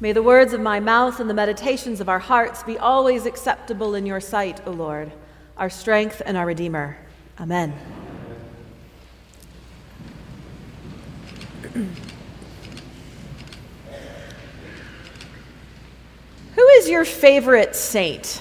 May the words of my mouth and the meditations of our hearts be always acceptable in your sight, O Lord, our strength and our Redeemer. Amen. Who is your favorite saint?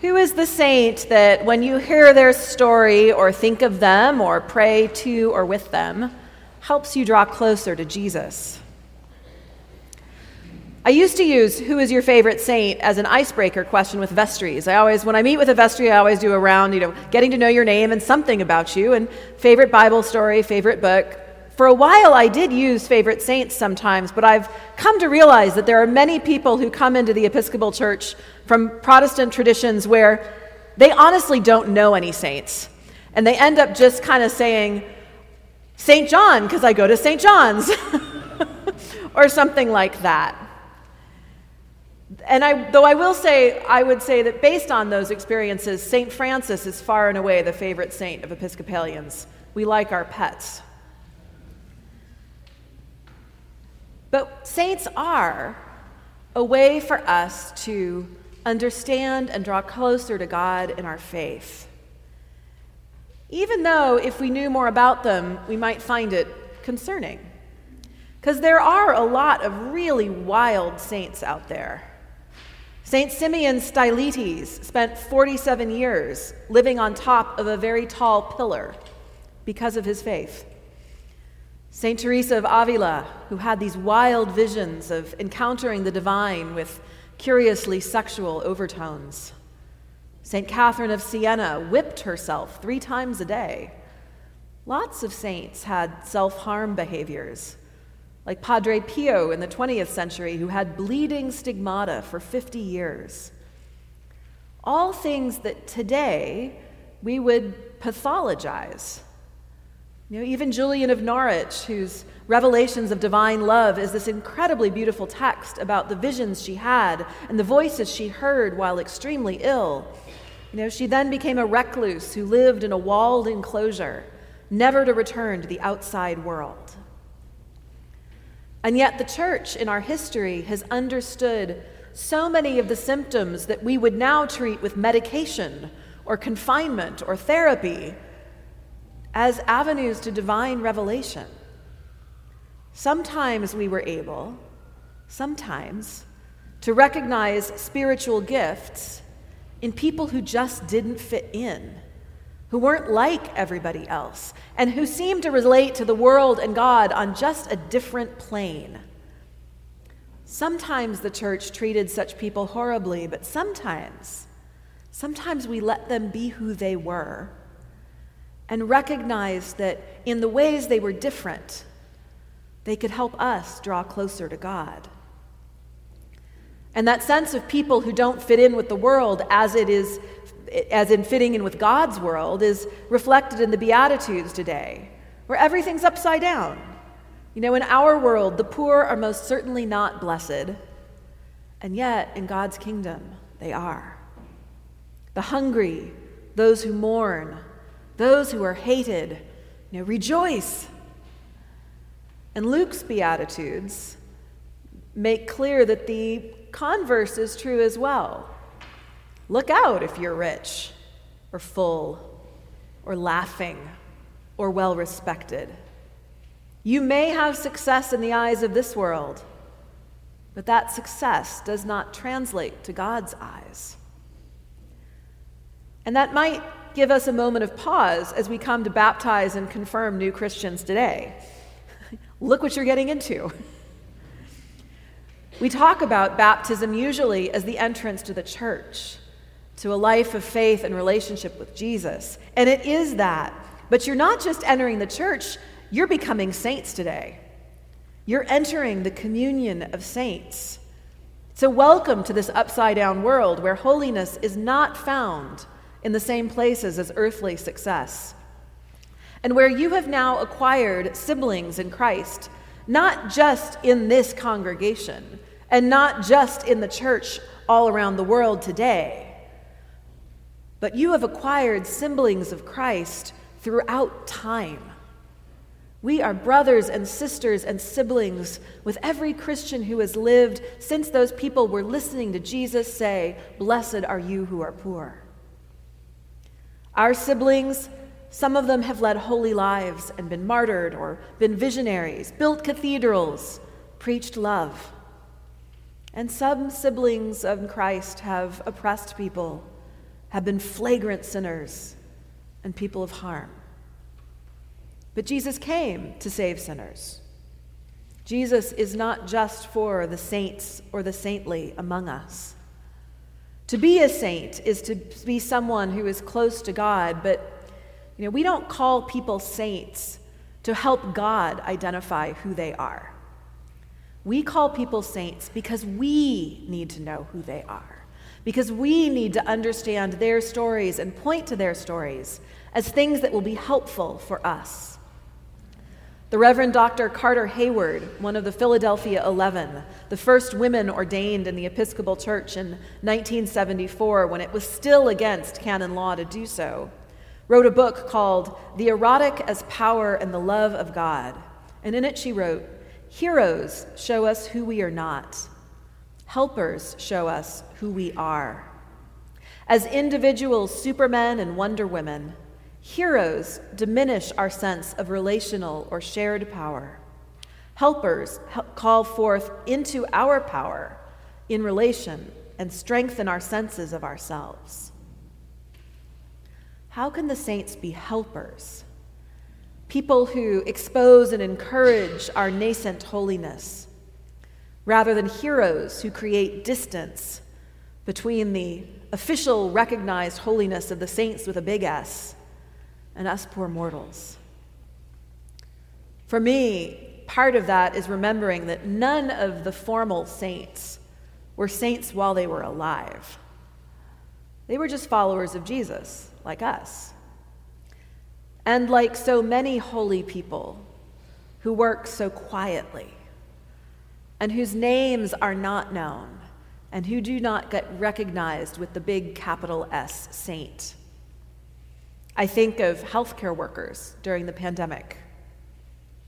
Who is the saint that when you hear their story or think of them or pray to or with them, helps you draw closer to Jesus? I used to use who is your favorite saint as an icebreaker question with vestries. I always, when I meet with a vestry, I always do a round, you know, getting to know your name and something about you, and favorite Bible story, favorite book. For a while, I did use favorite saints sometimes, but I've come to realize that there are many people who come into the Episcopal Church from Protestant traditions where they honestly don't know any saints. And they end up just kind of saying, St. John, because I go to St. John's, or something like that. And I, though I will say, I would say that based on those experiences, St. Francis is far and away the favorite saint of Episcopalians. We like our pets. But saints are a way for us to understand and draw closer to God in our faith. Even though, if we knew more about them, we might find it concerning. Because there are a lot of really wild saints out there. St. Simeon Stylites spent 47 years living on top of a very tall pillar because of his faith. St. Teresa of Avila, who had these wild visions of encountering the divine with curiously sexual overtones. St. Catherine of Siena whipped herself three times a day. Lots of saints had self harm behaviors, like Padre Pio in the 20th century, who had bleeding stigmata for 50 years. All things that today we would pathologize. You know, even Julian of Norwich, whose Revelations of Divine Love is this incredibly beautiful text about the visions she had and the voices she heard while extremely ill. You know, she then became a recluse who lived in a walled enclosure, never to return to the outside world. And yet, the church in our history has understood so many of the symptoms that we would now treat with medication or confinement or therapy as avenues to divine revelation. Sometimes we were able, sometimes, to recognize spiritual gifts in people who just didn't fit in, who weren't like everybody else, and who seemed to relate to the world and God on just a different plane. Sometimes the church treated such people horribly, but sometimes, sometimes we let them be who they were and recognized that in the ways they were different, they could help us draw closer to God. And that sense of people who don't fit in with the world as it is as in fitting in with God's world is reflected in the beatitudes today, where everything's upside down. You know, in our world, the poor are most certainly not blessed, and yet in God's kingdom, they are. The hungry, those who mourn, those who are hated, you know, rejoice. And Luke's Beatitudes make clear that the converse is true as well. Look out if you're rich or full or laughing or well respected. You may have success in the eyes of this world, but that success does not translate to God's eyes. And that might give us a moment of pause as we come to baptize and confirm new Christians today. Look what you're getting into. We talk about baptism usually as the entrance to the church, to a life of faith and relationship with Jesus. And it is that. But you're not just entering the church, you're becoming saints today. You're entering the communion of saints. So, welcome to this upside down world where holiness is not found in the same places as earthly success. And where you have now acquired siblings in Christ, not just in this congregation, and not just in the church all around the world today, but you have acquired siblings of Christ throughout time. We are brothers and sisters and siblings with every Christian who has lived since those people were listening to Jesus say, Blessed are you who are poor. Our siblings, some of them have led holy lives and been martyred or been visionaries, built cathedrals, preached love. And some siblings of Christ have oppressed people, have been flagrant sinners, and people of harm. But Jesus came to save sinners. Jesus is not just for the saints or the saintly among us. To be a saint is to be someone who is close to God, but you know, we don't call people saints to help God identify who they are. We call people saints because we need to know who they are, because we need to understand their stories and point to their stories as things that will be helpful for us. The Reverend Dr. Carter Heyward, one of the Philadelphia Eleven, the first women ordained in the Episcopal Church in 1974 when it was still against canon law to do so, wrote a book called The Erotic as Power and the Love of God. And in it she wrote, Heroes show us who we are not, helpers show us who we are. As individual supermen and wonder women, Heroes diminish our sense of relational or shared power. Helpers call forth into our power in relation and strengthen our senses of ourselves. How can the saints be helpers? People who expose and encourage our nascent holiness, rather than heroes who create distance between the official recognized holiness of the saints with a big S and us poor mortals. For me, part of that is remembering that none of the formal saints were saints while they were alive. They were just followers of Jesus, like us. And like so many holy people who work so quietly and whose names are not known and who do not get recognized with the big capital S saint. I think of healthcare workers during the pandemic.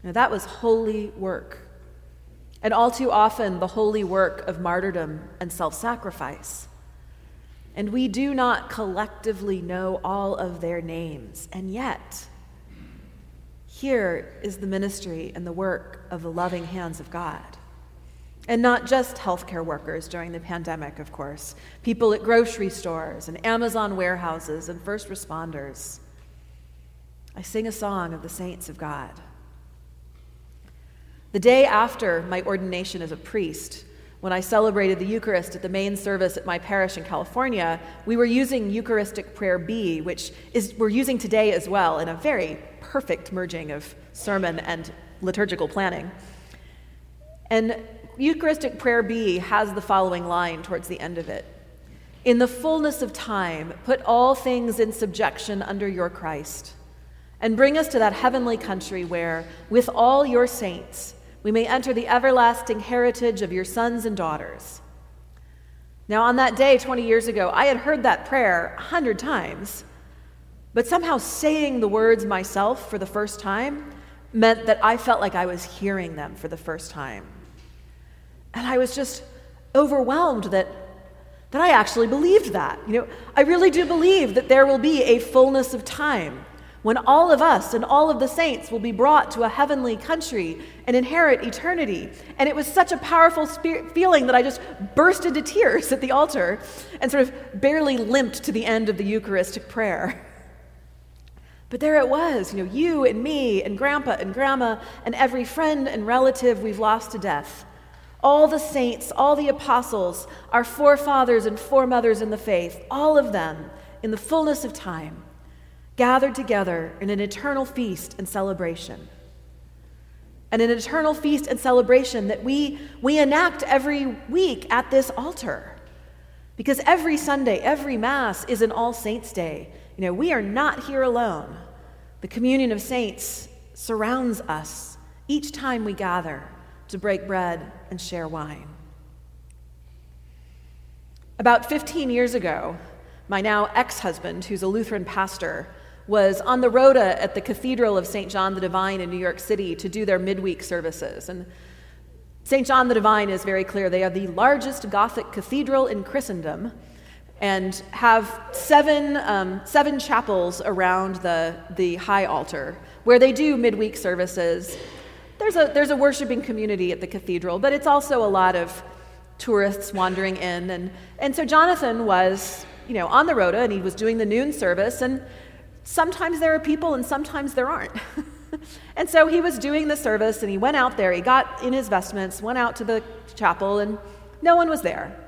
Now, that was holy work. And all too often, the holy work of martyrdom and self sacrifice. And we do not collectively know all of their names. And yet, here is the ministry and the work of the loving hands of God. And not just healthcare workers during the pandemic, of course, people at grocery stores and Amazon warehouses and first responders. I sing a song of the saints of God. The day after my ordination as a priest, when I celebrated the Eucharist at the main service at my parish in California, we were using Eucharistic Prayer B, which is, we're using today as well in a very perfect merging of sermon and liturgical planning. And Eucharistic Prayer B has the following line towards the end of it In the fullness of time, put all things in subjection under your Christ, and bring us to that heavenly country where, with all your saints, we may enter the everlasting heritage of your sons and daughters. Now, on that day 20 years ago, I had heard that prayer a hundred times, but somehow saying the words myself for the first time meant that I felt like I was hearing them for the first time. And I was just overwhelmed that, that I actually believed that. You know, I really do believe that there will be a fullness of time when all of us and all of the saints will be brought to a heavenly country and inherit eternity. And it was such a powerful feeling that I just burst into tears at the altar and sort of barely limped to the end of the Eucharistic prayer. But there it was, you know, you and me and grandpa and grandma and every friend and relative we've lost to death. All the saints, all the apostles, our forefathers and foremothers in the faith, all of them in the fullness of time, gathered together in an eternal feast and celebration. And an eternal feast and celebration that we, we enact every week at this altar. Because every Sunday, every Mass is an All Saints' Day. You know, we are not here alone. The communion of saints surrounds us each time we gather to break bread and share wine. About 15 years ago, my now ex husband, who's a Lutheran pastor, was on the rota at the Cathedral of St. John the Divine in New York City to do their midweek services. And St. John the Divine is very clear. They are the largest Gothic cathedral in Christendom and have seven, um, seven chapels around the, the high altar where they do midweek services. There's a, there's a worshiping community at the cathedral, but it's also a lot of tourists wandering in. And, and so Jonathan was, you know, on the rota and he was doing the noon service. And sometimes there are people and sometimes there aren't. and so he was doing the service and he went out there. He got in his vestments, went out to the chapel, and no one was there.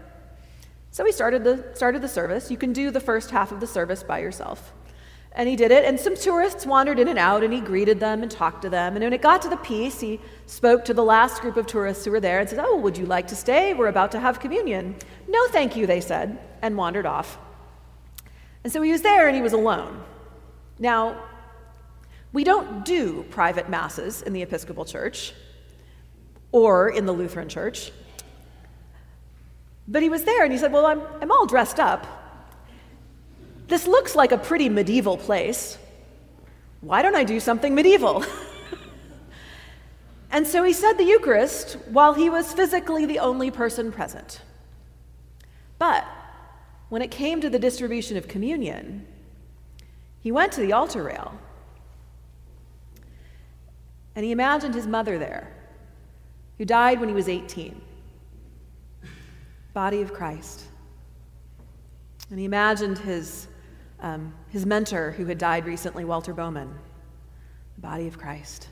So he started the, started the service. You can do the first half of the service by yourself. And he did it, and some tourists wandered in and out, and he greeted them and talked to them. And when it got to the piece, he spoke to the last group of tourists who were there and said, Oh, would you like to stay? We're about to have communion. No, thank you, they said, and wandered off. And so he was there and he was alone. Now, we don't do private masses in the Episcopal Church or in the Lutheran Church. But he was there and he said, Well, I'm, I'm all dressed up. This looks like a pretty medieval place. Why don't I do something medieval? and so he said the Eucharist while he was physically the only person present. But when it came to the distribution of communion, he went to the altar rail and he imagined his mother there, who died when he was 18 body of Christ. And he imagined his, um, his mentor who had died recently, Walter Bowman, the body of Christ.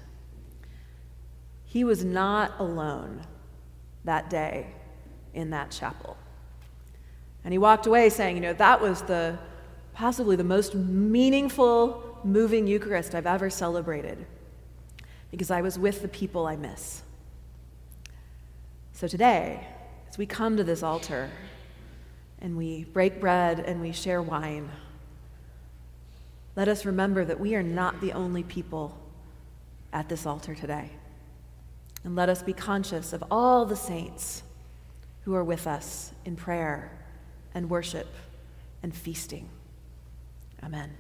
He was not alone that day in that chapel. And he walked away saying, you know, that was the possibly the most meaningful, moving Eucharist I've ever celebrated because I was with the people I miss. So today, as we come to this altar and we break bread and we share wine, let us remember that we are not the only people at this altar today. And let us be conscious of all the saints who are with us in prayer and worship and feasting. Amen.